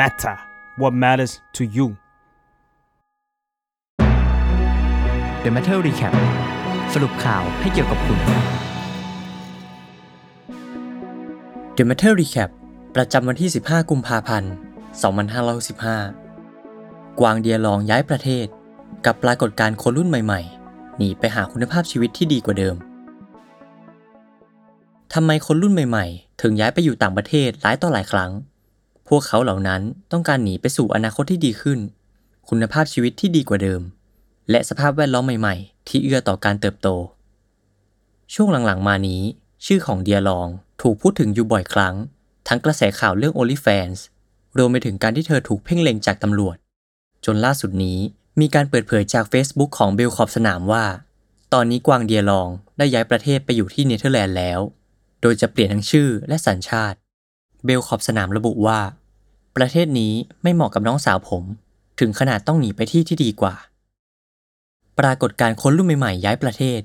matter what matters to you The Matter Recap สรุปข่าวให้เกี่ยวกับคุณ The Matter Recap ประจำวันที่ 15 กุมภาพันธ์ 2565 กวางเดียลองย้ายประเทศ กับปรากฏการณ์คนรุ่นใหม่ๆ หนีไปหาคุณภาพชีวิตที่ดีกว่าเดิม ทำไมคนรุ่นใหม่ๆ ถึงย้ายไปอยู่ต่างประเทศหลายต่อหลายครั้ง พวกเขาเหล่านั้นต้องการหนีไปสู่อนาคตที่ดีขึ้น คุณภาพชีวิตที่ดีกว่าเดิม และสภาพแวดล้อมใหม่ๆ ที่เอื้อต่อการเติบโต ช่วงหลังๆ มานี้ ชื่อของเดียลองถูกพูดถึงอยู่บ่อยครั้ง ทั้งกระแสข่าวเรื่อง OnlyFans รวมไปถึงการที่เธอถูกเพ่งเล็งจากตำรวจ จนล่าสุดนี้มีการเปิดเผยจาก Facebook ของเบลขอบสนามว่า ตอนนี้กวางเดียลองได้ย้ายประเทศไปอยู่ที่เนเธอร์แลนด์แล้ว โดยจะเปลี่ยนทั้งชื่อและสัญชาติ เบลขอบสนามระบุว่า ประเทศนี้ไม่เหมาะกับน้องสาวผม ถึงขนาดต้องหนีไปที่ที่ดีกว่า ปรากฏการ์คนรุ่นใหม่ๆย้ายประเทศ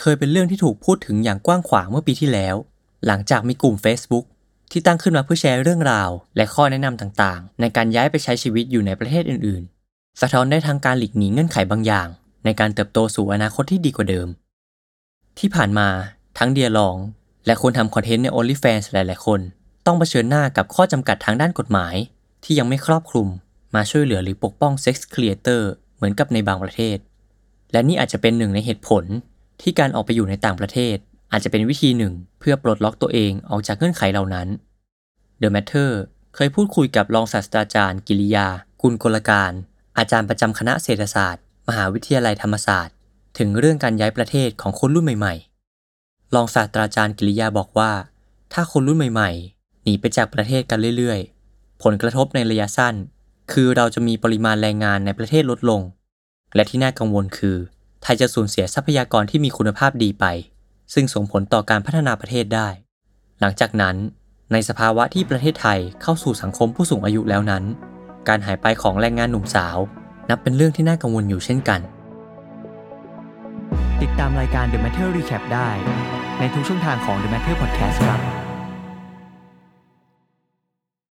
เคยเป็นเรื่องที่ถูกพูดถึงอย่างกว้างขวางเมื่อปีที่แล้ว หลังจากมีกลุ่ม Facebook ที่ตั้งขึ้นมาเพื่อแชร์เรื่องราว และข้อแนะนำต่างๆ ในการย้ายไปใช้ชีวิตอยู่ในประเทศอื่นๆ สะท้อนได้ทางการหลีกหนีเงื่อนไขบางอย่าง ในการเติบโตสู่อนาคตที่ดีกว่าเดิม ที่ผ่านมาทั้งเดียร์ลอง และคนทำคอนเทนต์ใน OnlyFans หลายๆคน ต้องเผชิญหน้ากับข้อจำกัดทางด้านกฎหมาย ที่ยังไม่ครอบคลุม มาช่วยเหลือหรือปกป้อง sex creator เหมือนกับในบางประเทศ และนี่อาจจะเป็นหนึ่งในเหตุผลที่การออกไปอยู่ในต่างประเทศ อาจจะเป็นวิธีหนึ่งเพื่อปลดล็อกตัวเองออกจากเงื่อนไขเหล่านั้น The Matter เคยพูดคุยกับรองศาสตราจารย์ กิริยา กุลกลการ อาจารย์ประจำคณะเศรษฐศาสตร์ มหาวิทยาลัยธรรมศาสตร์ ถึงเรื่องการย้ายประเทศของคนรุ่นใหม่ๆ รองศาสตราจารย์กิริยาบอกว่า ถ้าคนรุ่นใหม่ๆ หนีไปจากประเทศกันเรื่อยๆ ผลกระทบในระยะสั้น คือเราจะมีปริมาณแรงงานในประเทศลดลง และที่น่ากังวลคือ ไทยจะสูญเสียทรัพยากรที่มีคุณภาพดีไป ซึ่งส่งผลต่อการพัฒนาประเทศได้ หลังจากนั้น ในสภาวะที่ประเทศไทยเข้าสู่สังคมผู้สูงอายุแล้วนั้น การหายไปของแรงงานหนุ่มสาว นับเป็นเรื่องที่น่ากังวลอยู่เช่นกัน ติดตามรายการ The Matter Recap ได้ ในทุกช่องทางของ The Matter Podcast ครับ